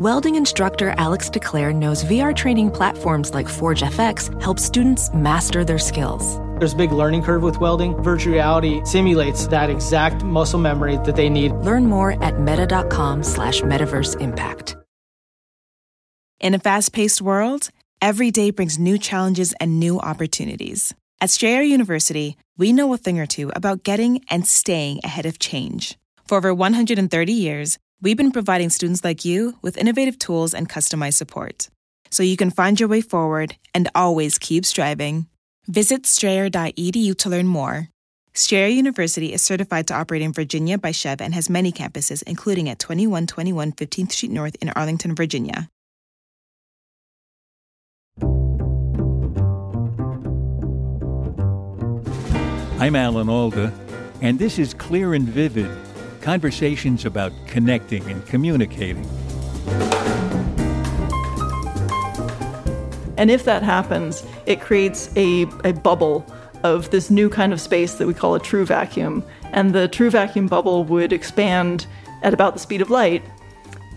Welding instructor Alex DeClaire knows VR training platforms like Forge FX help students master their skills. There's a big learning curve with welding. Virtual reality simulates that exact muscle memory that they need. Learn more at meta.com slash metaverse impact. In a fast-paced world, every day brings new challenges and new opportunities. At Strayer University, we know a thing or two about getting and staying ahead of change. For over 130 years, we've been providing students like you with innovative tools and customized support. So you can find your way forward and always keep striving. Visit strayer.edu to learn more. Strayer University is certified to operate in Virginia by SCHEV and has many campuses, including at 2121 15th Street North in Arlington, Virginia. I'm Alan Alda, and this is Clear and Vivid conversations about connecting and communicating. And if that happens, it creates a, a bubble of this new kind of space that we call a true vacuum. And the true vacuum bubble would expand at about the speed of light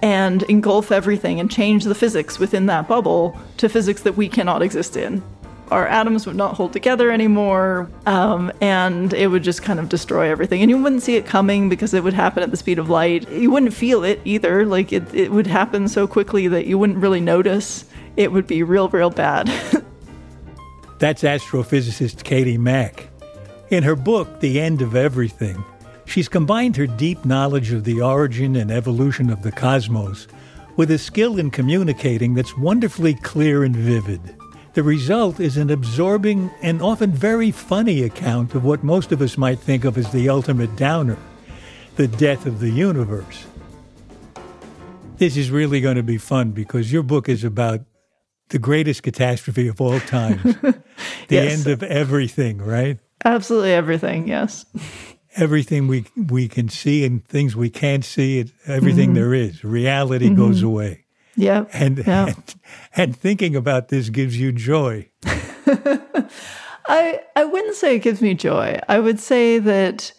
and engulf everything and change the physics within that bubble to physics that we cannot exist in our atoms would not hold together anymore, um, and it would just kind of destroy everything. And you wouldn't see it coming because it would happen at the speed of light. You wouldn't feel it either. Like it, it would happen so quickly that you wouldn't really notice. It would be real, real bad. That's astrophysicist Katie Mack. In her book, The End of Everything, she's combined her deep knowledge of the origin and evolution of the cosmos with a skill in communicating that's wonderfully clear and vivid. The result is an absorbing and often very funny account of what most of us might think of as the ultimate downer the death of the universe. This is really going to be fun because your book is about the greatest catastrophe of all time the yes. end of everything, right? Absolutely everything, yes. Everything we we can see and things we can't see, everything mm-hmm. there is. Reality mm-hmm. goes away. Yeah. And, and, and thinking about this gives you joy. I I wouldn't say it gives me joy. I would say that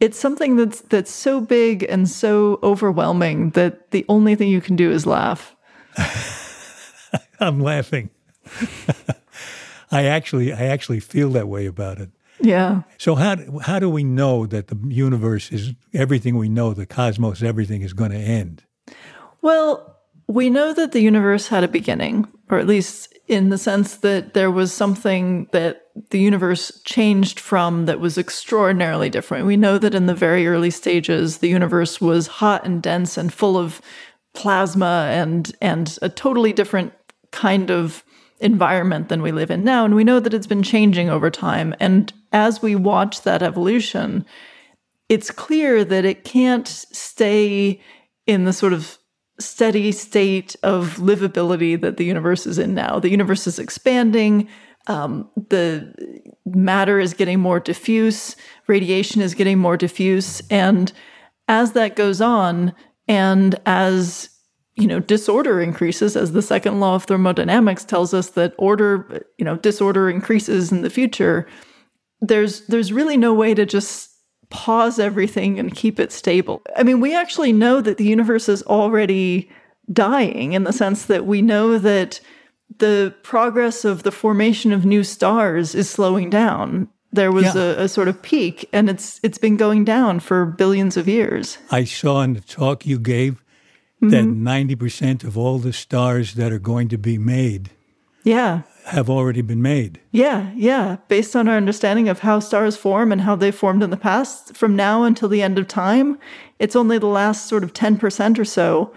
it's something that's that's so big and so overwhelming that the only thing you can do is laugh. I'm laughing. I actually I actually feel that way about it. Yeah. So how how do we know that the universe is everything we know, the cosmos, everything is going to end? Well, we know that the universe had a beginning, or at least in the sense that there was something that the universe changed from that was extraordinarily different. We know that in the very early stages, the universe was hot and dense and full of plasma and and a totally different kind of environment than we live in now. And we know that it's been changing over time. And as we watch that evolution, it's clear that it can't stay in the sort of steady state of livability that the universe is in now. The universe is expanding. Um, the matter is getting more diffuse. Radiation is getting more diffuse. And as that goes on, and as you know, disorder increases, as the second law of thermodynamics tells us that order, you know, disorder increases in the future. There's there's really no way to just pause everything and keep it stable. I mean, we actually know that the universe is already dying in the sense that we know that the progress of the formation of new stars is slowing down. There was yeah. a, a, sort of peak, and it's it's been going down for billions of years. I saw in the talk you gave mm-hmm. that ninety percent of all the stars that are going to be made, yeah, have already been made. Yeah, yeah. Based on our understanding of how stars form and how they formed in the past, from now until the end of time, it's only the last sort of 10% or so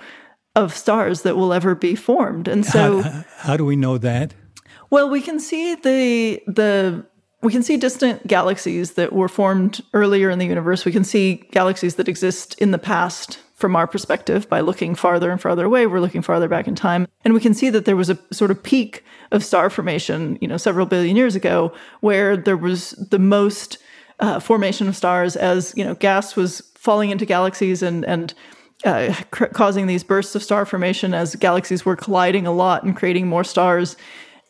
of stars that will ever be formed. And so how, how do we know that? Well, we can see the the we can see distant galaxies that were formed earlier in the universe. We can see galaxies that exist in the past from our perspective by looking farther and farther away. We're looking farther back in time. And we can see that there was a sort of peak of star formation, you know, several billion years ago, where there was the most uh, formation of stars as, you know, gas was falling into galaxies and, and uh, causing these bursts of star formation as galaxies were colliding a lot and creating more stars.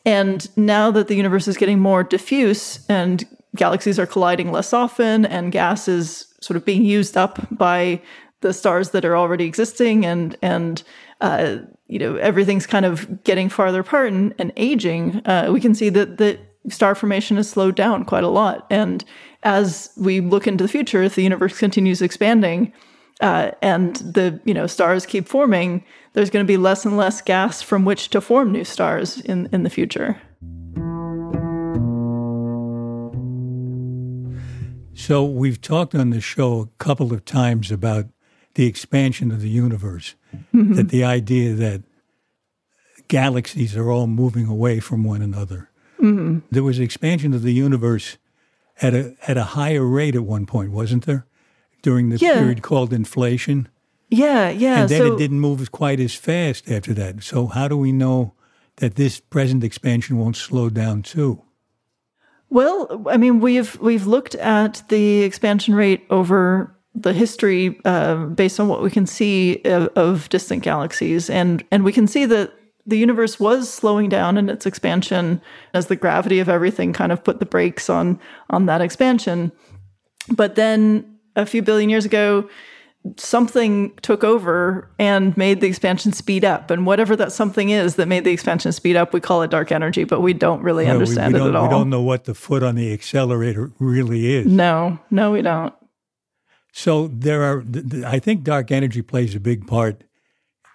And now that the universe is getting more diffuse and galaxies are colliding less often and gas is sort of being used up by the stars that are already existing and and uh, you know everything's kind of getting farther apart and, and aging, uh, we can see that that star formation has slowed down quite a lot. And as we look into the future, if the universe continues expanding uh, and the you know stars keep forming, there's going to be less and less gas from which to form new stars in in the future. So we've talked on the show a couple of times about the expansion of the universe, mm-hmm. that the idea that galaxies are all moving away from one another. Mm-hmm. There was expansion of the universe at a at a higher rate at one point, wasn't there? During the yeah. period called inflation. Yeah, yeah. And then so, it didn't move quite as fast after that. So how do we know that this present expansion won't slow down too? Well, I mean, we've we've looked at the expansion rate over the history uh, based on what we can see of, of, distant galaxies, and and we can see that the universe was slowing down in its expansion as the gravity of everything kind of put the brakes on on that expansion. But then a few billion years ago, something took over and made the expansion speed up. And whatever that something is that made the expansion speed up, we call it dark energy, but we don't really well, understand we, we it at all. We don't know what the foot on the accelerator really is. No, no, we don't. So there are, I think dark energy plays a big part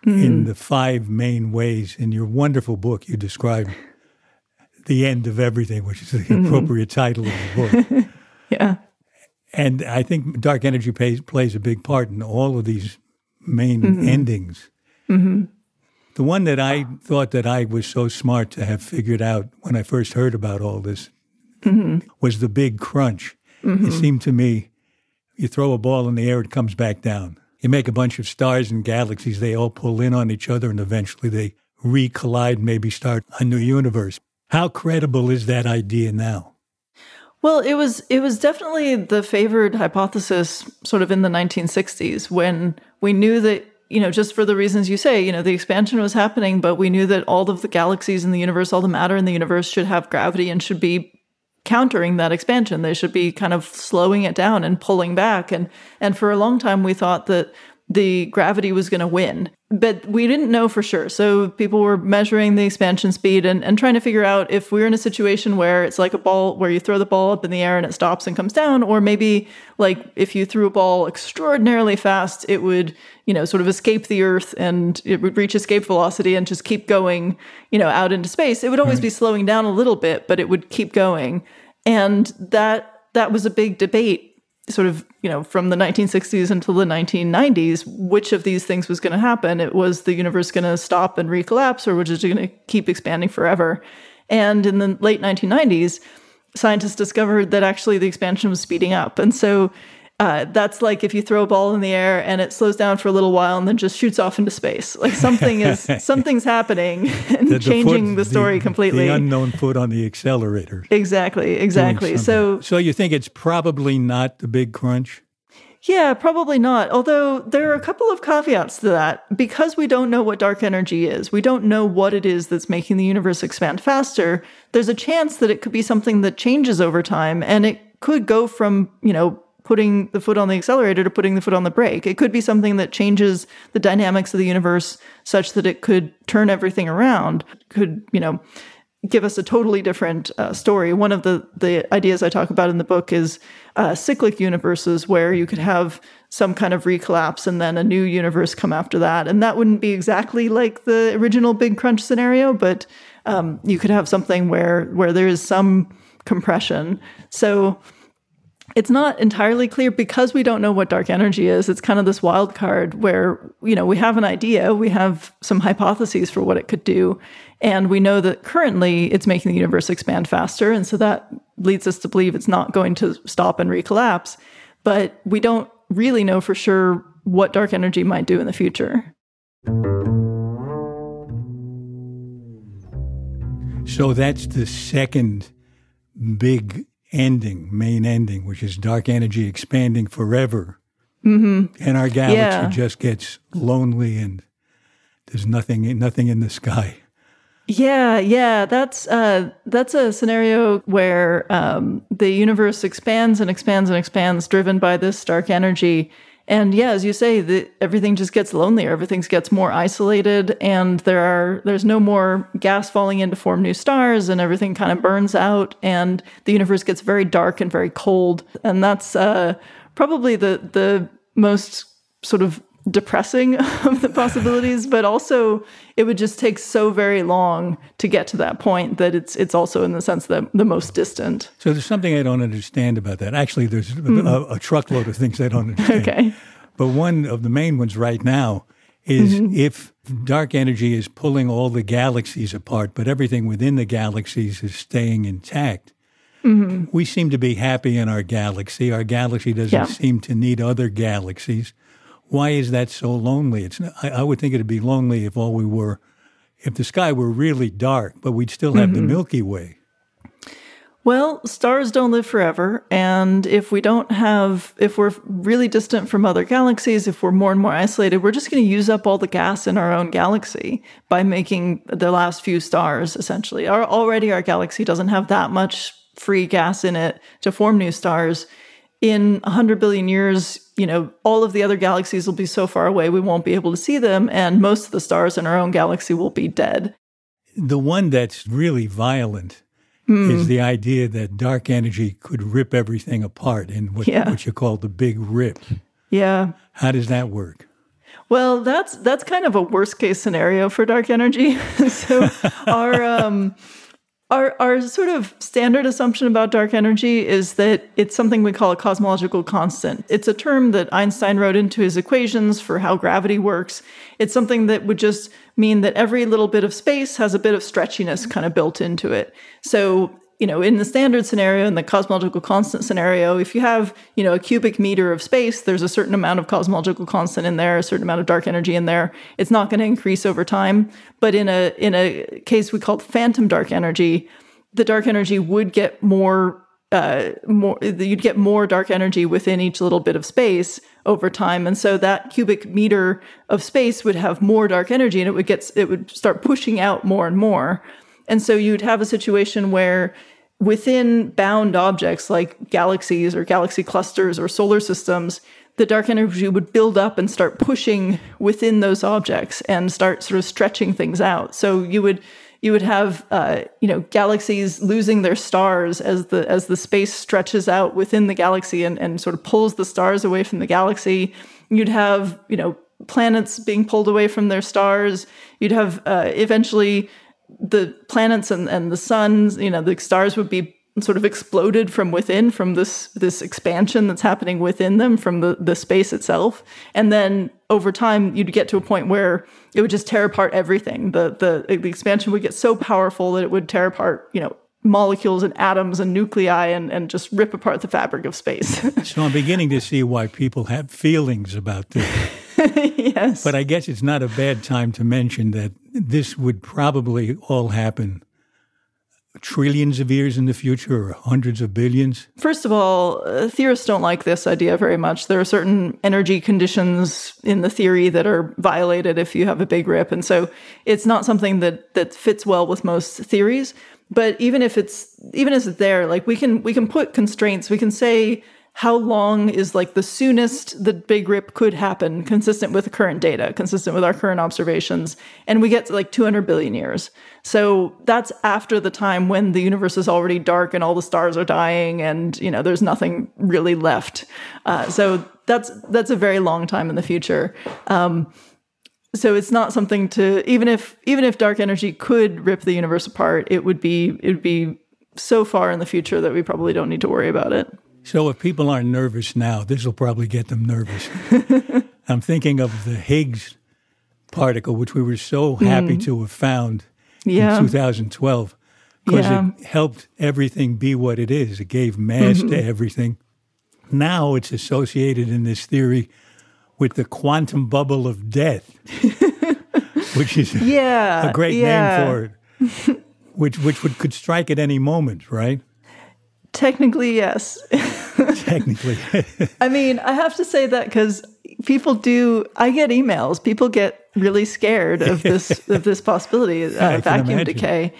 mm. in the five main ways. In your wonderful book, you describe the end of everything, which is the mm. appropriate title of the book. yeah. And I think dark energy plays, plays a big part in all of these main mm-hmm. endings. Mm-hmm. The one that I thought that I was so smart to have figured out when I first heard about all this mm-hmm. was the big crunch. It mm-hmm. seemed to me you throw a ball in the air, it comes back down. You make a bunch of stars and galaxies, they all pull in on each other, and eventually they recollide, maybe start a new universe. How credible is that idea now? Well, it was it was definitely the favored hypothesis sort of in the 1960s when we knew that you know just for the reasons you say, you know, the expansion was happening, but we knew that all of the galaxies in the universe, all the matter in the universe should have gravity and should be countering that expansion. They should be kind of slowing it down and pulling back and and for a long time we thought that the gravity was going to win but we didn't know for sure. So people were measuring the expansion speed and, and trying to figure out if we're in a situation where it's like a ball where you throw the ball up in the air and it stops and comes down, or maybe like if you threw a ball extraordinarily fast, it would, you know, sort of escape the earth and it would reach escape velocity and just keep going, you know, out into space. It would always right. be slowing down a little bit, but it would keep going. And that that was a big debate sort of, you know, from the 1960s until the 1990s, which of these things was going to happen? It was the universe going to stop and recollapse, or was it going to keep expanding forever? And in the late 1990s, scientists discovered that actually the expansion was speeding up. And so uh, that's like if you throw a ball in the air and it slows down for a little while and then just shoots off into space. Like something is something's happening and the, the changing foot, the story the, completely. The unknown foot on the accelerator. Exactly, exactly. So, so you think it's probably not the big crunch? Yeah, probably not. Although there are a couple of caveats to that. Because we don't know what dark energy is, we don't know what it is that's making the universe expand faster, there's a chance that it could be something that changes over time and it could go from, you know, putting the foot on the accelerator to putting the foot on the brake. It could be something that changes the dynamics of the universe such that it could turn everything around, could, you know, give us a totally different uh, story. One of the, the ideas I talk about in the book is uh, cyclic universes where you could have some kind of recollapse and then a new universe come after that. And that wouldn't be exactly like the original Big Crunch scenario, but um, you could have something where where there is some compression. So it's not entirely clear because we don't know what dark energy is. It's kind of this wild card where, you know, we have an idea, we have some hypotheses for what it could do. And we know that currently it's making the universe expand faster. And so that leads us to believe it's not going to stop and recollapse. But we don't really know for sure what dark energy might do in the future. So that's the second big ending, main ending, which is dark energy expanding forever. Mm-hmm. And our galaxy yeah. just gets lonely and there's nothing nothing in the sky. Yeah, yeah, that's uh, that's a scenario where um, the universe expands and expands and expands, driven by this dark energy, And yeah, as you say, the, everything just gets lonelier. Everything gets more isolated, and there are there's no more gas falling in to form new stars, and everything kind of burns out, and the universe gets very dark and very cold. And that's uh, probably the the most sort of depressing of the possibilities, but also it would just take so very long to get to that point that it's it's also in the sense that the most distant. So there's something I don't understand about that. Actually, there's mm. a, a, truckload of things I don't understand. okay. But one of the main ones right now is mm-hmm. if dark energy is pulling all the galaxies apart, but everything within the galaxies is staying intact. Mm-hmm. We seem to be happy in our galaxy. Our galaxy doesn't yeah. seem to need other galaxies why is that so lonely? It's I, I, would think it'd be lonely if all we were, if the sky were really dark, but we'd still have mm-hmm. the Milky Way. Well, stars don't live forever, and if we don't have, if we're really distant from other galaxies, if we're more and more isolated, we're just going to use up all the gas in our own galaxy by making the last few stars. Essentially, our already our galaxy doesn't have that much free gas in it to form new stars in 100 billion years, you know, all of the other galaxies will be so far away we won't be able to see them, and most of the stars in our own galaxy will be dead. The one that's really violent mm. is the idea that dark energy could rip everything apart in what, yeah. what you call the big rip. Yeah. How does that work? Well, that's that's kind of a worst case scenario for dark energy. so our um, our, our sort of standard assumption about dark energy is that it's something we call a cosmological constant. It's a term that Einstein wrote into his equations for how gravity works. It's something that would just mean that every little bit of space has a bit of stretchiness kind of built into it. So you know, in the standard scenario, in the cosmological constant scenario, if you have, you know, a cubic meter of space, there's a certain amount of cosmological constant in there, a certain amount of dark energy in there. It's not going to increase over time. But in a in a case we called phantom dark energy, the dark energy would get more uh, more you'd get more dark energy within each little bit of space over time and so that cubic meter of space would have more dark energy and it would get it would start pushing out more and more and so you'd have a situation where within bound objects like galaxies or galaxy clusters or solar systems, the dark energy would build up and start pushing within those objects and start sort of stretching things out. So you would you would have uh, you know galaxies losing their stars as the as the space stretches out within the galaxy and, and sort of pulls the stars away from the galaxy. You'd have you know planets being pulled away from their stars. You'd have uh, eventually the planets and, and the suns, you know, the stars would be sort of exploded from within from this this expansion that's happening within them from the the space itself. And then over time you'd get to a point where it would just tear apart everything. The the the expansion would get so powerful that it would tear apart you know molecules and atoms and nuclei and, and just rip apart the fabric of space. So i'm beginning to see why people have feelings about this. Yes. But I guess it's not a bad time to mention that this would probably all happen trillions of years in the future or hundreds of billions? First of all, uh, theorists don't like this idea very much. There are certain energy conditions in the theory that are violated if you have a big rip. And so it's not something that, that fits well with most theories. But even if it's even as it's there, like we can we can put constraints. We can say how long is like the soonest the big rip could happen consistent with the current data consistent with our current observations and we get to like 200 billion years. So that's after the time when the universe is already dark and all the stars are dying and you know there's nothing really left. Uh, so that's that's a very long time in the future. Um, so it's not something to even if even if dark energy could rip the universe apart it would be it would be so far in the future that we probably don't need to worry about it so if people aren't nervous now, this will probably get them nervous. I'm thinking of the Higgs particle, which we were so happy mm. to have found yeah. in 2012 because yeah. it helped everything be what it is. It gave mass mm-hmm. to everything. Now it's associated in this theory with the quantum bubble of death, which is yeah, a great yeah. name for it, which which would could strike at any moment, right? Technically, yes. Technically. I mean, I have to say that because people do. I get emails. People get really scared of this of this possibility, uh, vacuum decay,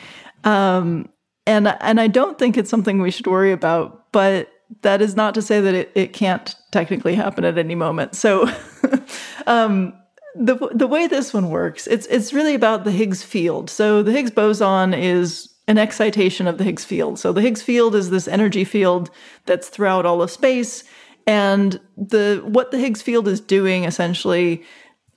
um, and and I don't think it's something we should worry about. But that is not to say that it, it can't technically happen at any moment. So, um, the the way this one works, it's it's really about the Higgs field. So the Higgs boson is an excitation of the Higgs field. So the Higgs field is this energy field that's throughout all of space, and the what the Higgs field is doing essentially,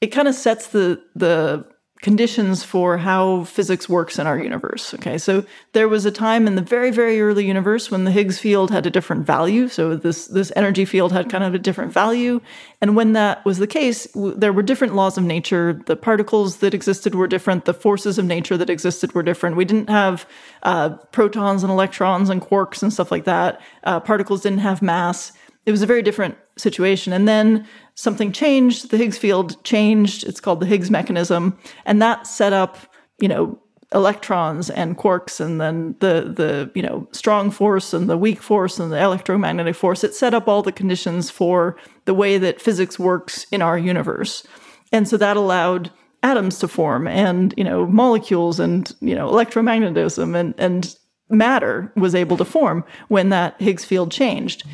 it kind of sets the the conditions for how physics works in our universe. Okay, so there was a time in the very, very early universe when the Higgs field had a different value. So this this energy field had kind of a different value, and when that was the case, w- there were different laws of nature. The particles that existed were different. The forces of nature that existed were different. We didn't have uh, protons and electrons and quarks and stuff like that. Uh, particles didn't have mass. It was a very different situation. And then something changed, the Higgs field changed. It's called the Higgs mechanism. And that set up, you know, electrons and quarks and then the the you know strong force and the weak force and the electromagnetic force it set up all the conditions for the way that physics works in our universe and so that allowed atoms to form and you know molecules and you know electromagnetism and and matter was able to form when that Higgs field changed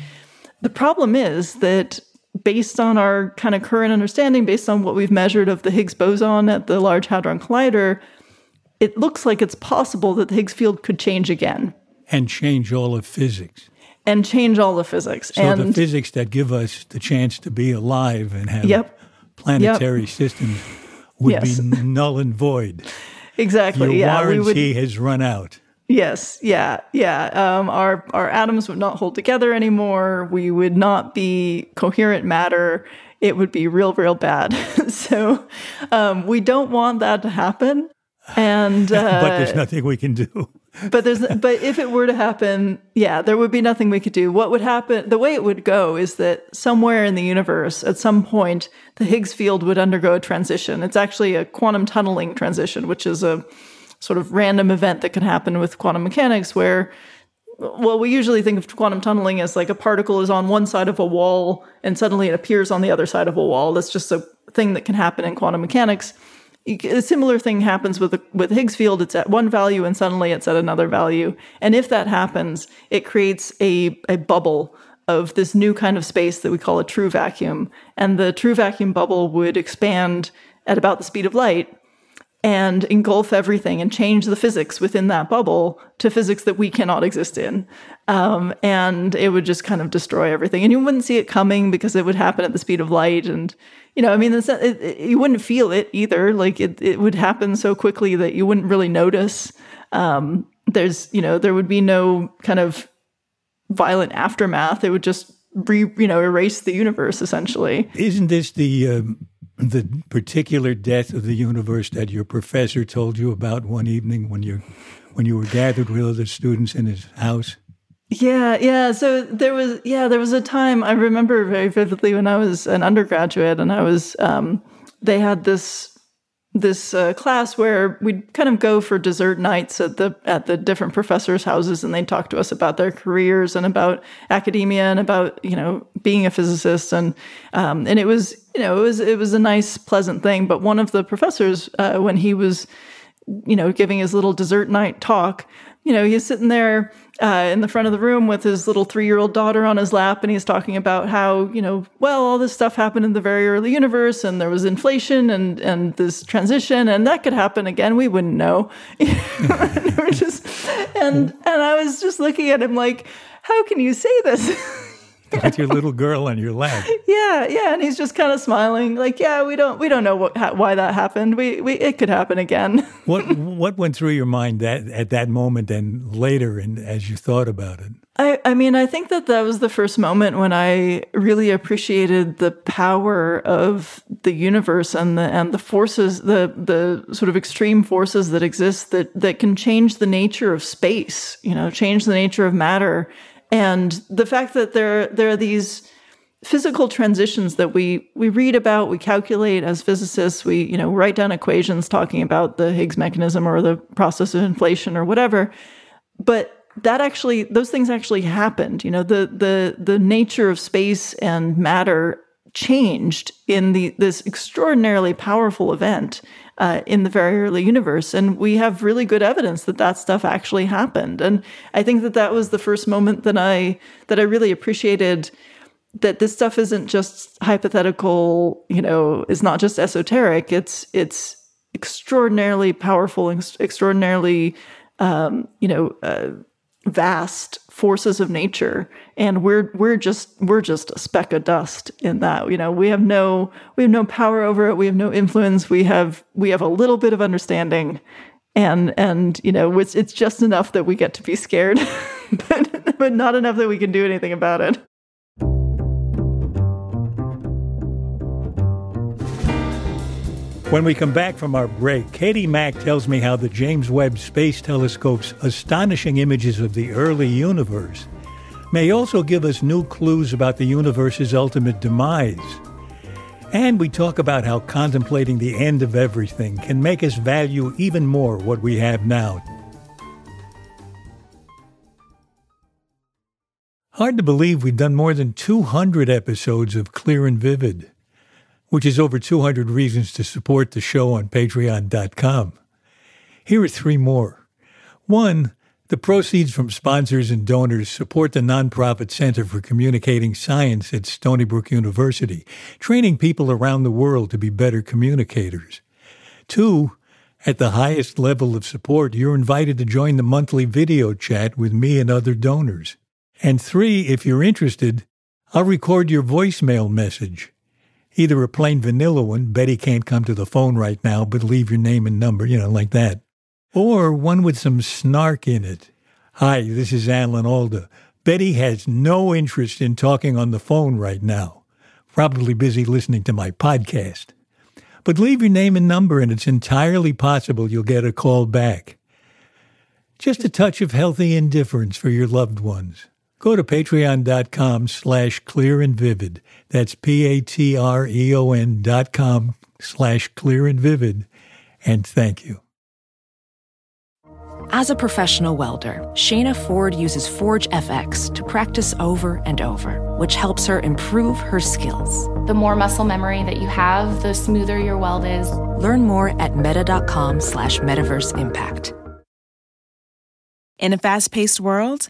the problem is that based on our kind of current understanding, based on what we've measured of the Higgs boson at the Large Hadron Collider, it looks like it's possible that the Higgs field could change again. And change all of physics. And change all of physics. So and the physics that give us the chance to be alive and have Yep. planetary systems would Yes. be null and void. exactly, Your yeah, we would warranty has run out. Yes, yeah, yeah. Um, our our atoms would not hold together anymore. We would not be coherent matter. It would be real, real bad. so um, we don't want that to happen. And uh, but there's nothing we can do. but there's but if it were to happen, yeah, there would be nothing we could do. What would happen? The way it would go is that somewhere in the universe, at some point, the Higgs field would undergo a transition. It's actually a quantum tunneling transition, which is a sort of random event that can happen with quantum mechanics where well, we usually think of quantum tunneling as like a particle is on one side of a wall and suddenly it appears on the other side of a wall. That's just a thing that can happen in quantum mechanics. A similar thing happens with with Higgs field. It's at one value and suddenly it's at another value. And if that happens, it creates a, a bubble of this new kind of space that we call a true vacuum. And the true vacuum bubble would expand at about the speed of light and engulf everything and change the physics within that bubble to physics that we cannot exist in. Um, and it would just kind of destroy everything. And you wouldn't see it coming because it would happen at the speed of light. And, you know, I mean, it, it, you wouldn't feel it either. Like it, it would happen so quickly that you wouldn't really notice. Um, there's, you know, there would be no kind of violent aftermath. It would just re, you know, erase the universe essentially. Isn't this the um, the particular death of the universe that your professor told you about one evening when you when you were gathered with other students in his house? Yeah, yeah. So there was, yeah, there was a time I remember very vividly when I was an undergraduate, and I was, um, they had this this uh, class where we'd kind of go for dessert nights at the at the different professors' houses, and they'd talk to us about their careers and about academia and about you know being a physicist, and um, and it was you know it was it was a nice pleasant thing. But one of the professors, uh, when he was you know, giving his little dessert night talk. You know, he's sitting there uh, in the front of the room with his little three year old daughter on his lap, and he's talking about how, you know, well, all this stuff happened in the very early universe, and there was inflation and, and this transition, and that could happen again. We wouldn't know. and, just, and, and I was just looking at him like, how can you say this? With your little girl on your lap. yeah, yeah, and he's just kind of smiling, like, yeah, we don't, we don't know what, ha- why that happened. We, we, it could happen again. What what went through your mind that at that moment and later, and as you thought about it? I, I mean, I think that that was the first moment when I really appreciated the power of the universe and the and the forces, the the sort of extreme forces that exist that that can change the nature of space. You know, change the nature of matter, and the fact that there there are these physical transitions that we we read about, we calculate as physicists, we you know write down equations talking about the Higgs mechanism or the process of inflation or whatever, but that actually those things actually happened you know the the the nature of space and matter changed in the this extraordinarily powerful event uh, in the very early universe, and we have really good evidence that that stuff actually happened. And I think that that was the first moment that I that I really appreciated that this stuff isn't just hypothetical. You know, it's not just esoteric. It's it's extraordinarily powerful and extraordinarily um, you know uh, vast forces of nature and we're we're just we're just a speck of dust in that you know we have no we have no power over it we have no influence we have we have a little bit of understanding and and you know it's it's just enough that we get to be scared but but not enough that we can do anything about it When we come back from our break, Katie Mack tells me how the James Webb Space Telescope's astonishing images of the early universe may also give us new clues about the universe's ultimate demise. And we talk about how contemplating the end of everything can make us value even more what we have now. Hard to believe we've done more than 200 episodes of Clear and Vivid which is over 200 reasons to support the show on patreon.com. Here are three more. One, the proceeds from sponsors and donors support the nonprofit Center for Communicating Science at Stony Brook University, training people around the world to be better communicators. Two, at the highest level of support, you're invited to join the monthly video chat with me and other donors. And three, if you're interested, I'll record your voicemail message either a plain vanilla one, Betty can't come to the phone right now, but leave your name and number, you know, like that. Or one with some snark in it. Hi, this is Alan Alda. Betty has no interest in talking on the phone right now. Probably busy listening to my podcast. But leave your name and number, and it's entirely possible you'll get a call back. Just a touch of healthy indifference for your loved ones. Go to patreon.com slash clear and vivid. That's P-A-T-R-E-O-N dot com slash clear and vivid. And thank you. As a professional welder, Shayna Ford uses Forge FX to practice over and over, which helps her improve her skills. The more muscle memory that you have, the smoother your weld is. Learn more at meta.com slash metaverse impact. In a fast paced world,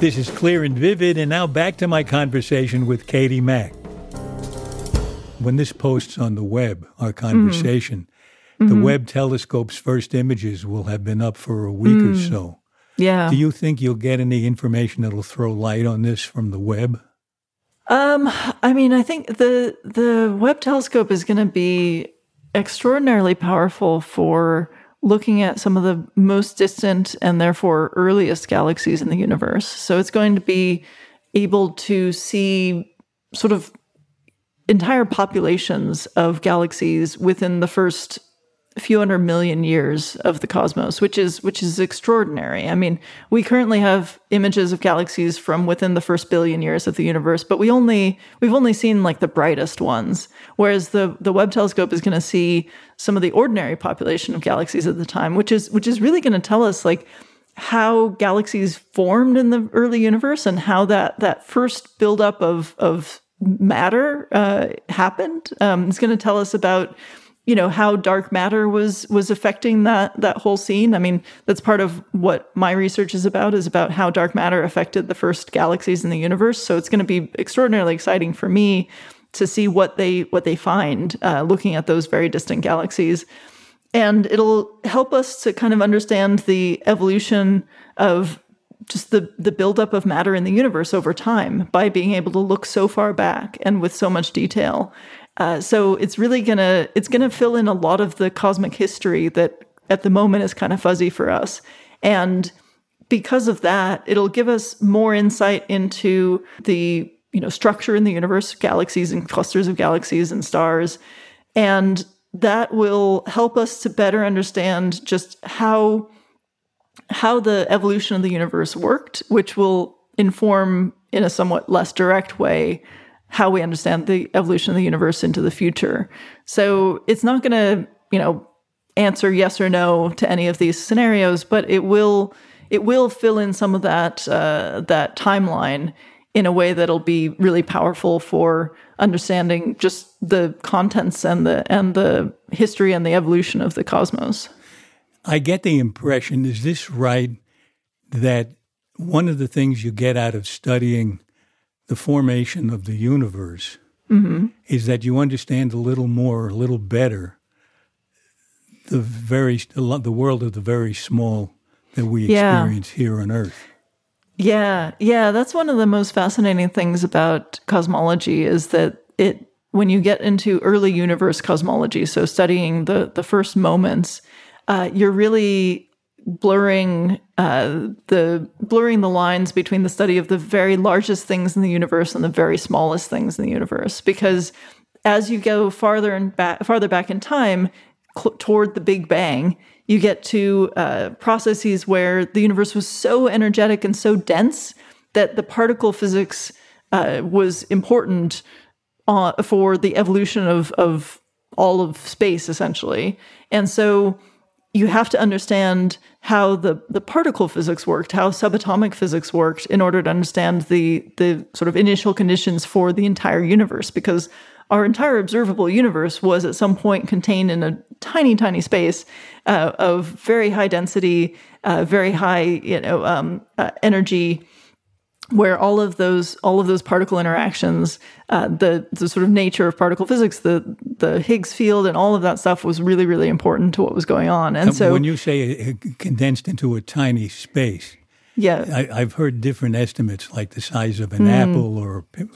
This is Clear and Vivid, and now back to my conversation with Katie Mack. When this posts on the web, our conversation, mm-hmm. the mm-hmm. Webb telescope's first images will have been up for a week mm. or so. Yeah. Do you think you'll get any information that'll throw light on this from the Webb? Um, I mean, I think the the Webb telescope is going to be extraordinarily powerful for looking at some of the most distant and therefore earliest galaxies in the universe. So it's going to be able to see sort of entire populations of galaxies within the first few hundred million years of the cosmos, which is which is extraordinary. I mean, we currently have images of galaxies from within the first billion years of the universe, but we only we've only seen like the brightest ones. Whereas the the Webb telescope is going to see some of the ordinary population of galaxies at the time, which is which is really going to tell us like how galaxies formed in the early universe and how that that first buildup of of matter uh, happened. Um, it's going to tell us about you know how dark matter was was affecting that that whole scene. I mean that's part of what my research is about is about how dark matter affected the first galaxies in the universe. So it's going to be extraordinarily exciting for me to see what they what they find uh, looking at those very distant galaxies. And it'll help us to kind of understand the evolution of just the the buildup of matter in the universe over time by being able to look so far back and with so much detail uh, so it's really gonna it's gonna fill in a lot of the cosmic history that at the moment is kind of fuzzy for us, and because of that, it'll give us more insight into the you know structure in the universe, galaxies and clusters of galaxies and stars, and that will help us to better understand just how how the evolution of the universe worked, which will inform in a somewhat less direct way how we understand the evolution of the universe into the future. So it's not going to, you know, answer yes or no to any of these scenarios, but it will it will fill in some of that uh, that timeline in a way that'll be really powerful for understanding just the contents and the and the history and the evolution of the cosmos. I get the impression, is this right, that one of the things you get out of studying the formation of the universe mm-hmm. is that you understand a little more, a little better, the very the world of the very small that we yeah. experience here on Earth. Yeah, yeah, that's one of the most fascinating things about cosmology is that it when you get into early universe cosmology, so studying the the first moments, uh, you're really blurring uh, the blurring the lines between the study of the very largest things in the universe and the very smallest things in the universe. Because as you go farther and back farther back in time cl- toward the big bang you get to uh, processes where the universe was so energetic and so dense that the particle physics uh, was important uh, for the evolution of, of all of space essentially. And so you have to understand how the, the particle physics worked, how subatomic physics worked in order to understand the, the sort of initial conditions for the entire universe, because our entire observable universe was at some point contained in a tiny, tiny space uh, of very high density, uh, very high you know, um, uh, energy where all of those all of those particle interactions, uh, the the sort of nature of particle physics, the the Higgs field, and all of that stuff was really really important to what was going on. And so, when you say condensed into a tiny space, yeah, I, have heard different estimates, like the size of an mm. apple or a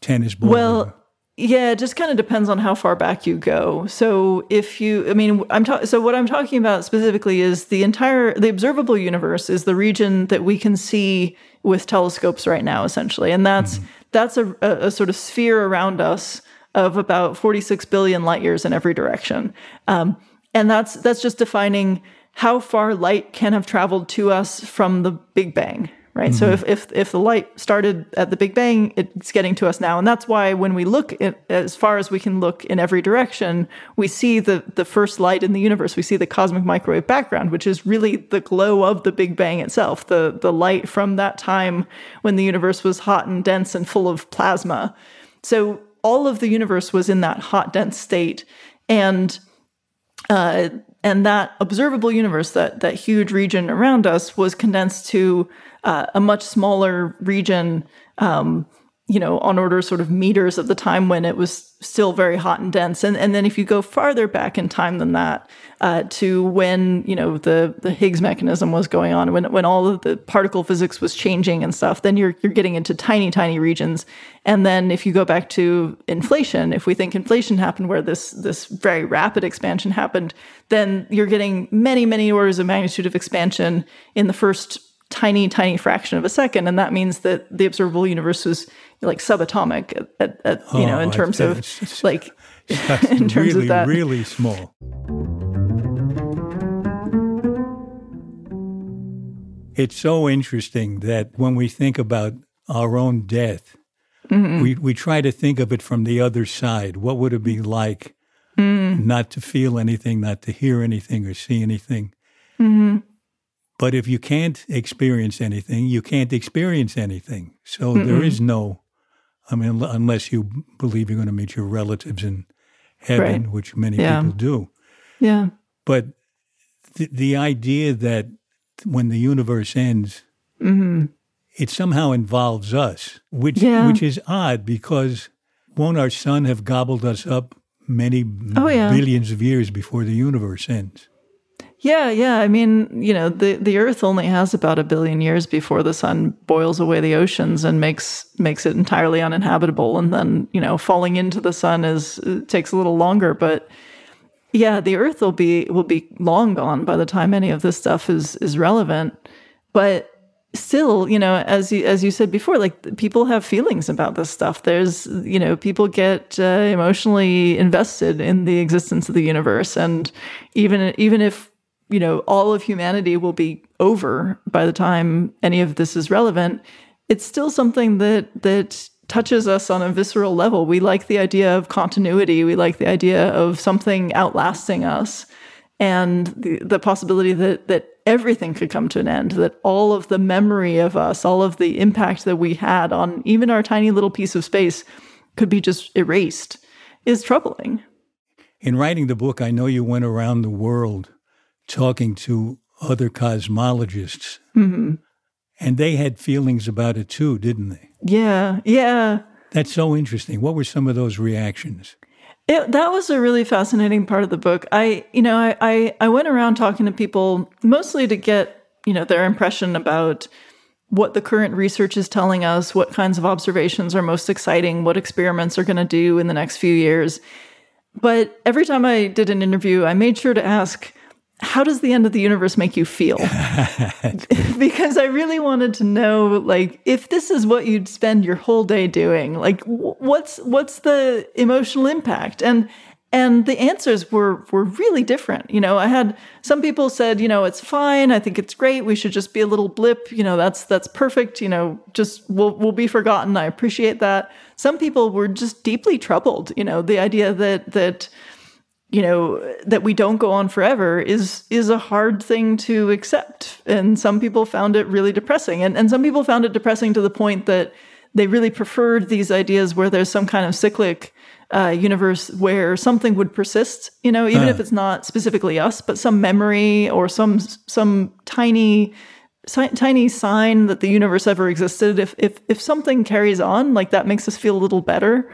tennis ball. Well. Yeah, it just kind of depends on how far back you go. So if you, I mean, I'm talking. So what I'm talking about specifically is the entire the observable universe is the region that we can see with telescopes right now, essentially, and that's mm-hmm. that's a, a, a, sort of sphere around us of about 46 billion light years in every direction, um, and that's that's just defining how far light can have traveled to us from the Big Bang, right? Mm-hmm. So if, if if the light started at the Big Bang, it's getting to us now, and that's why when we look at, as far as we can look in every direction, we see the the first light in the universe. We see the cosmic microwave background, which is really the glow of the Big Bang itself, the the light from that time when the universe was hot and dense and full of plasma. So all of the universe was in that hot, dense state, and uh, and that observable universe, that that huge region around us, was condensed to uh, a much smaller region, um, you know, on order sort of meters of the time when it was still very hot and dense. And and then if you go farther back in time than that, uh, to when you know the the Higgs mechanism was going on, when when all of the particle physics was changing and stuff, then you're you're getting into tiny tiny regions. And then if you go back to inflation, if we think inflation happened where this this very rapid expansion happened, then you're getting many many orders of magnitude of expansion in the first tiny, tiny fraction of a second, and that means that the observable universe was like subatomic at, at, at you oh, know in terms of like in terms really, of that really small. It's so interesting that when we think about our own death, mm-hmm. we, we try to think of it from the other side. What would it be like mm. not to feel anything, not to hear anything or see anything? Mm-hmm. But if you can't experience anything, you can't experience anything. So there is no, I mean, unless you believe you're going to meet your relatives in heaven, right. which many yeah. people do. Yeah. But the, the idea that when the universe ends, mm-hmm. it somehow involves us, which yeah. which is odd because won't our sun have gobbled us up many oh, yeah. billions of years before the universe ends? Yeah, yeah. I mean, you know, the, the Earth only has about a billion years before the sun boils away the oceans and makes makes it entirely uninhabitable. And then, you know, falling into the sun is takes a little longer. But yeah, the Earth will be will be long gone by the time any of this stuff is is relevant. But still, you know, as you as you said before, like people have feelings about this stuff. There's, you know, people get uh, emotionally invested in the existence of the universe, and even even if you know all of humanity will be over by the time any of this is relevant, it's still something that that touches us on a visceral level. We like the idea of continuity. We like the idea of something outlasting us and the, the possibility that that everything could come to an end, that all of the memory of us, all of the impact that we had on even our tiny little piece of space could be just erased is troubling. In writing the book, I know you went around the world talking to other cosmologists. Mm-hmm. And they had feelings about it too, didn't they? Yeah, yeah. That's so interesting. What were some of those reactions? It, that was a really fascinating part of the book. I, you know, I, I, I went around talking to people mostly to get, you know, their impression about what the current research is telling us, what kinds of observations are most exciting, what experiments are going to do in the next few years. But every time I did an interview, I made sure to ask, how does the end of the universe make you feel? because I really wanted to know, like, if this is what you'd spend your whole day doing, like, what's what's the emotional impact? And and the answers were were really different. You know, I had some people said, you know, it's fine. I think it's great. We should just be a little blip. You know, that's that's perfect. You know, just we'll we'll be forgotten. I appreciate that. Some people were just deeply troubled. You know, the idea that that you know that we don't go on forever is is a hard thing to accept. And some people found it really depressing. And and some people found it depressing to the point that they really preferred these ideas where there's some kind of cyclic uh, universe where something would persist you know even uh. if it's not specifically us but some memory or some some tiny tiny sign that the universe ever existed. If if if something carries on like that makes us feel a little better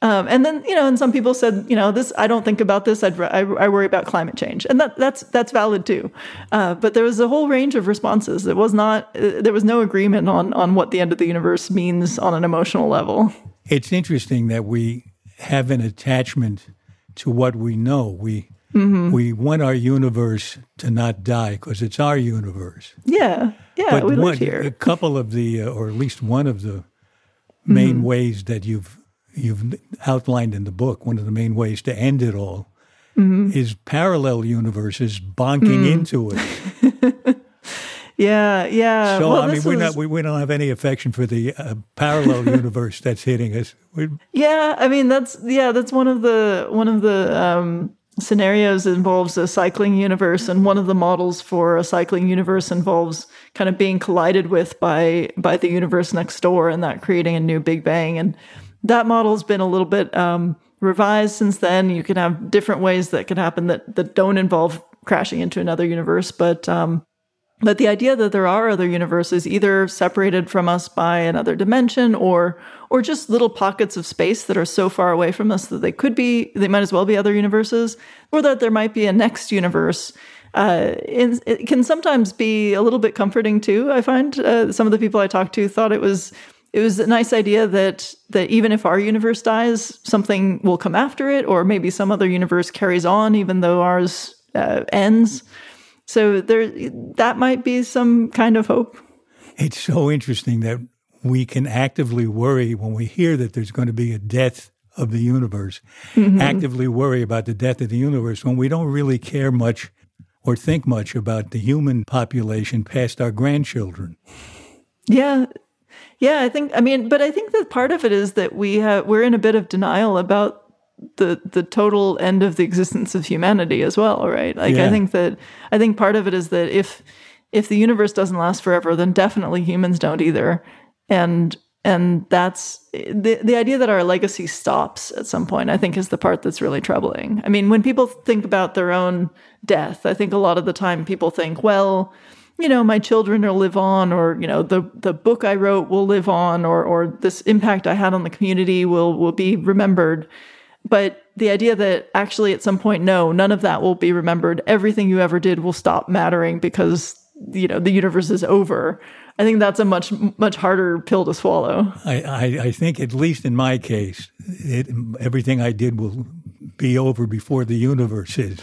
um, and then you know, and some people said, you know, this I don't think about this. I'd, I, I worry about climate change, and that that's that's valid too. Uh, but there was a whole range of responses. It was not uh, there was no agreement on on what the end of the universe means on an emotional level. It's interesting that we have an attachment to what we know. We mm-hmm. we want our universe to not die because it's our universe. Yeah, yeah. But we one, live here. A couple of the, uh, or at least one of the main mm-hmm. ways that you've you've outlined in the book, one of the main ways to end it all mm-hmm. is parallel universes bonking mm. into it. yeah, yeah. So well, I mean, we're not we, we don't have any affection for the uh, parallel universe that's hitting us. We're, yeah, I mean that's yeah that's one of the one of the um, scenarios involves a cycling universe, and one of the models for a cycling universe involves kind of being collided with by by the universe next door, and that creating a new Big Bang and that model's been a little bit um, revised since then. You can have different ways that can happen that that don't involve crashing into another universe, but um, but the idea that there are other universes either separated from us by another dimension or or just little pockets of space that are so far away from us that they could be they might as well be other universes or that there might be a next universe uh, it, can sometimes be a little bit comforting too i find uh, some of the people i talked to thought it was it was a nice idea that that even if our universe dies, something will come after it, or maybe some other universe carries on even though ours uh, ends. So there, that might be some kind of hope. It's so interesting that we can actively worry when we hear that there's going to be a death of the universe. Mm-hmm. Actively worry about the death of the universe when we don't really care much or think much about the human population past our grandchildren. Yeah, yeah, I think I mean, but I think that part of it is that we have we're in a bit of denial about the the total end of the existence of humanity as well, right? Like yeah. I think that I think part of it is that if if the universe doesn't last forever, then definitely humans don't either. And and that's the the idea that our legacy stops at some point i think is the part that's really troubling i mean when people think about their own death i think a lot of the time people think well you know, my children will live on, or you know, the the book I wrote will live on, or or this impact I had on the community will will be remembered. But the idea that actually at some point, no, none of that will be remembered. Everything you ever did will stop mattering because you know the universe is over. I think that's a much much harder pill to swallow. I, I, I think at least in my case, it, everything I did will be over before the universe is.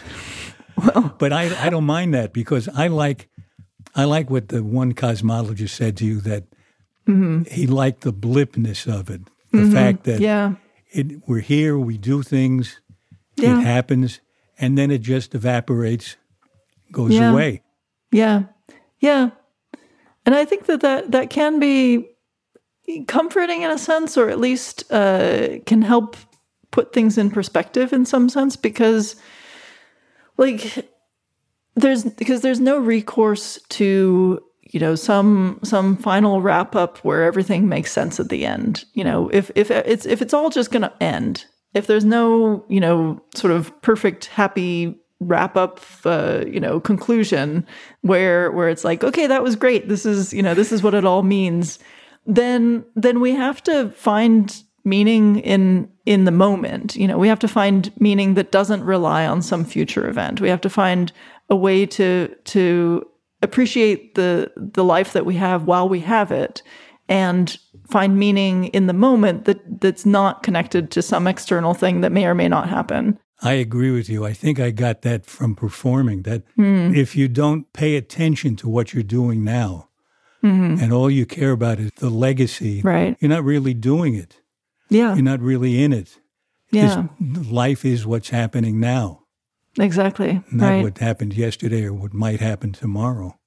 Well, but I I don't mind that because I like I like what the one cosmologist said to you that he liked the blipness of it, the fact that Yeah. it, we're here, we do things, Yeah. it happens, and then it just evaporates, goes Yeah. away. Yeah. Yeah. And I think that that, that can be comforting in a sense, or at least uh, can help put things in perspective in some sense, because, like, there's because there's no recourse to you know some some final wrap up where everything makes sense at the end. You know if if it's if it's all just going to end if there's no you know sort of perfect happy wrap up uh, you know conclusion where where it's like okay that was great. This is you know this is what it all means then then we have to find meaning in in the moment. You know we have to find meaning that doesn't rely on some future event. We have to find a way to to appreciate the the life that we have while we have it and find meaning in the moment that that's not connected to some external thing that may or may not happen I agree with you. I think I got that from performing that Hmm. if you don't pay attention to what you're doing now and all you care about is the legacy, Mm-hmm. Right. you're not really doing it. yeah You're not really in it. yeah Life is what's happening now, exactly not right what happened yesterday or what might happen tomorrow.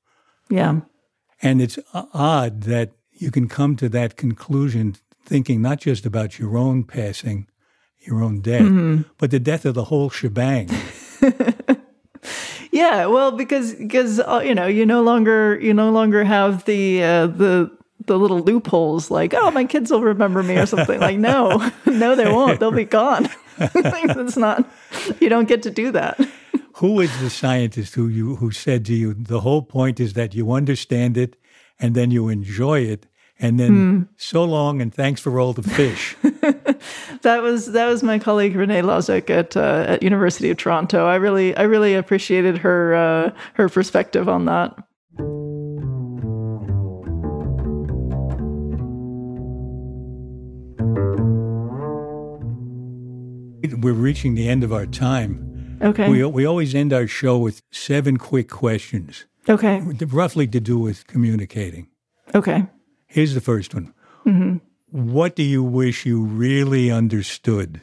yeah And it's odd that you can come to that conclusion thinking not just about your own passing, your own death, Mm-hmm. but the death of the whole shebang. Yeah, well, because because uh, you know you no longer you no longer have the uh, the the little loopholes like oh my kids will remember me or something like no no they won't they'll be gone. That's not you don't get to do that. Who is the scientist who you who said to you the whole point is that you understand it and then you enjoy it and then Hmm. so long and thanks for all the fish. That was that was my colleague Renee Hložek at uh, at University of Toronto. I really I really appreciated her uh, her perspective on that. We're reaching the end of our time. Okay. We we always end our show with seven quick questions, okay. roughly to do with communicating. Okay. Here's the first one. What do you wish you really understood?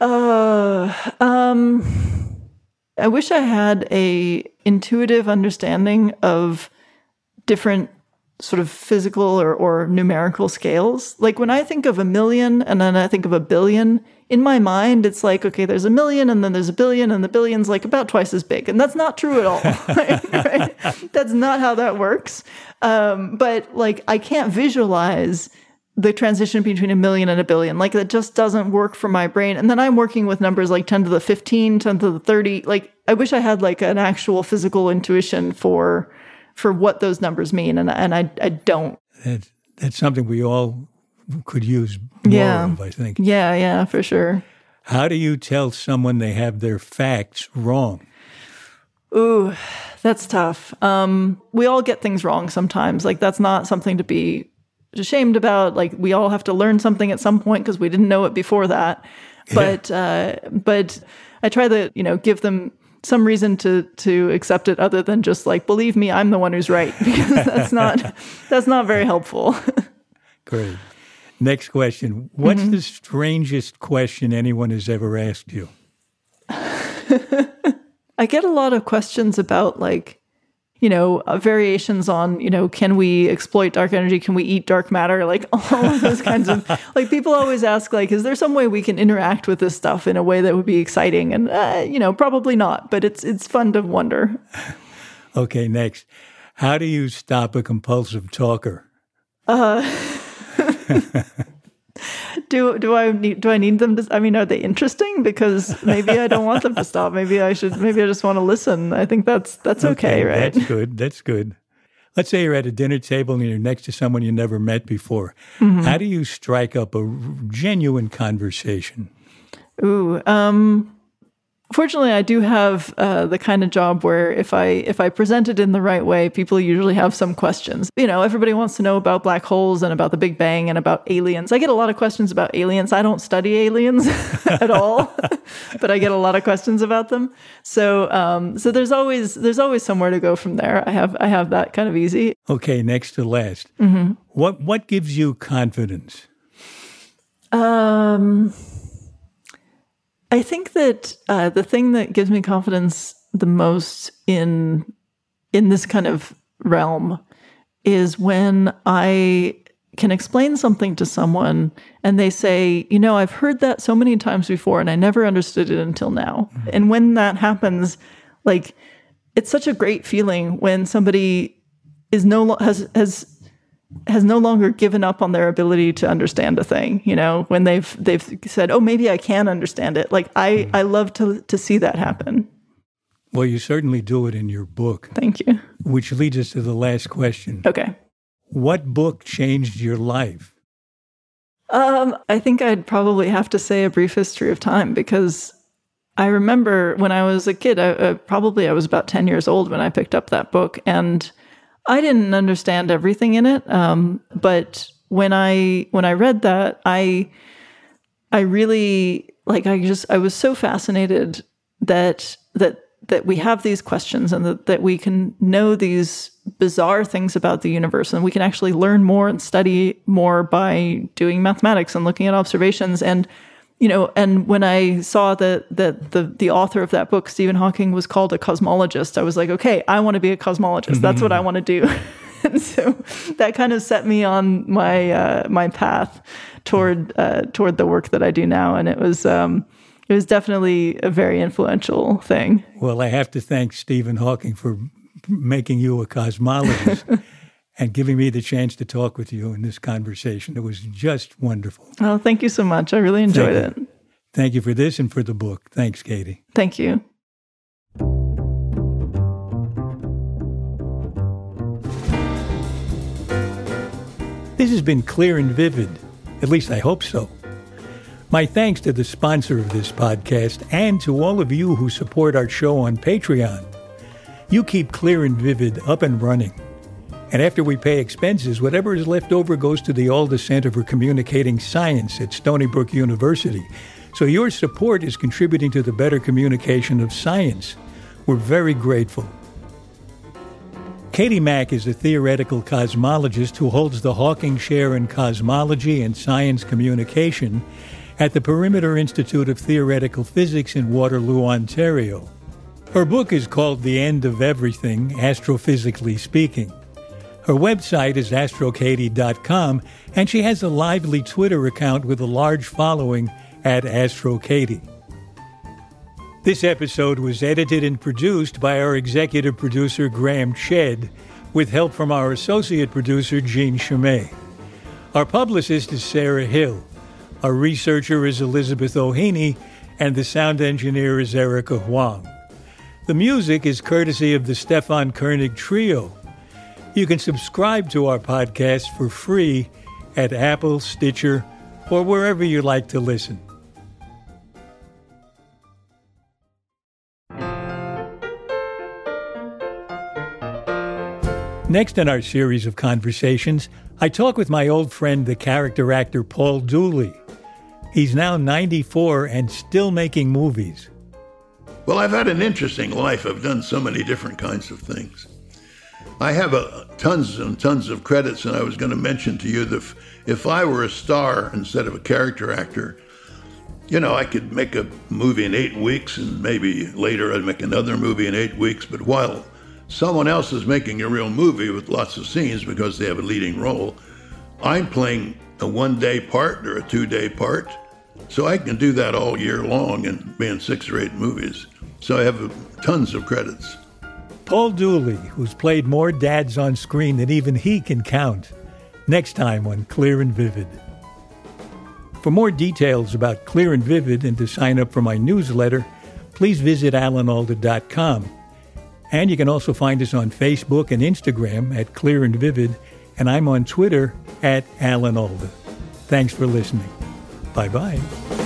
Uh, um, I wish I had a intuitive understanding of different sort of physical or, or numerical scales. Like when I think of a million and then I think of a billion, in my mind, it's like, okay, there's a million and then there's a billion and the billion's like about twice as big. And that's not true at all. right? That's not how that works. Um, but like, I can't visualize the transition between a million and a billion. Like that just doesn't work for my brain. And then I'm working with numbers like 10 to the 15, 10 to the 30. Like I wish I had like an actual physical intuition for for what those numbers mean. And and I I don't. That, that's something we all could use more Yeah. of, I think. Yeah, yeah, for sure. How do you tell someone they have their facts wrong? Ooh, that's tough. Um, we all get things wrong sometimes. Like that's not something to be ashamed about. Like we all have to learn something at some point because we didn't know it before that. But uh, but I try to you know give them some reason to to accept it other than just like believe me I'm the one who's right because that's not that's not very helpful. Great. Next question. What's Mm-hmm. the strangest question anyone has ever asked you? I get a lot of questions about like, you know, uh, variations on, you know, can we exploit dark energy? Can we eat dark matter? Like all of those kinds of like people always ask like, is there some way we can interact with this stuff in a way that would be exciting? And uh, you know, probably not, but it's it's fun to wonder. Okay, next. How do you stop a compulsive talker? Do do I need do I need them to? I mean, are they interesting? Because maybe I don't want them to stop. Maybe I should. Maybe I just want to listen. I think that's that's okay, right? That's good. That's good. Let's say you're at a dinner table and you're next to someone you never met before. Mm-hmm. How do you strike up a genuine conversation? Ooh, um, fortunately i do have uh, the kind of job where if i if i present it in the right way people usually have some questions. You know everybody wants to know about black holes and about the big bang and about aliens. I get a lot of questions about aliens. I don't study aliens at all but i get a lot of questions about them. So um, so there's always there's always somewhere to go from there. I have i have that kind of easy. Okay, next to last. What what gives you confidence? Um, I think that uh, the thing that gives me confidence the most in in this kind of realm is when I can explain something to someone and they say, you know, I've heard that so many times before and I never understood it until now. And when that happens, like it's such a great feeling when somebody is no has has has no longer given up on their ability to understand a thing you know when they've they've said oh maybe i can understand it. Like i i love to to see that happen. Well, you certainly do it in your book, thank you. Which leads us to the last question. okay. What book changed your life? um i think i'd probably have to say a brief history of time because i remember when i was a kid I, uh, probably i was about 10 years old when i picked up that book and i didn't understand everything in it um but when i when i read that i I really like I just I was so fascinated that that that we have these questions and that, that we can know these bizarre things about the universe and we can actually learn more and study more by doing mathematics and looking at observations. And you know and when I saw that that the the author of that book Stephen Hawking was called a cosmologist I was like okay I want to be a cosmologist. That's what I want to do. And so that kind of set me on my uh, my path toward uh, toward the work that I do now, and it was um, it was definitely a very influential thing. Well, I have to thank Stephen Hawking for making you a cosmologist and giving me the chance to talk with you in this conversation. It was just wonderful. Oh, thank you so much. I really enjoyed Thank it. Thank you for this and for the book. Thanks, Katie. Thank you. This has been clear and vivid. At least I hope so. My thanks to the sponsor of this podcast and to all of you who support our show on Patreon. You keep Clear and Vivid up and running. And after we pay expenses, whatever is left over goes to the Alda Center for Communicating Science at Stony Brook University. So your support is contributing to the better communication of science. We're very grateful. Katie Mack is a theoretical cosmologist who holds the Hawking Chair in Cosmology and Science Communication at the Perimeter Institute of Theoretical Physics in Waterloo, Ontario. Her book is called The End of Everything, Astrophysically Speaking. Her website is astrokatie.com, and she has a lively Twitter account with a large following at AstroKatie. This episode was edited and produced by our executive producer, Graham Chedd, with help from our associate producer, Jean Chimay. Our publicist is Sarah Hill. Our researcher is Elizabeth O'Haney, and the sound engineer is Erica Huang. The music is courtesy of the Stefan Koenig Trio. You can subscribe to our podcast for free at Apple, Stitcher, or wherever you like to listen. Next in our series of conversations, I talk with my old friend, the character actor Paul Dooley. He's now 94 and still making movies. Well, I've had an interesting life. I've done so many different kinds of things. I have a, tons and tons of credits, and I was going to mention to you that if, if I were a star instead of a character actor, you know, I could make a movie in eight weeks, and maybe later I'd make another movie in eight weeks. But while someone else is making a real movie with lots of scenes because they have a leading role, I'm playing a one day part or a two day part. So I can do that all year long and be in six or eight movies. So I have tons of credits. Paul Dooley, who's played more dads on screen than even he can count. Next time on Clear and Vivid. For more details about Clear and Vivid and to sign up for my newsletter, please visit alanalda.com. And you can also find us on Facebook and Instagram at Clear and Vivid, and I'm on Twitter at Alan Alda. Thanks for listening. Bye bye.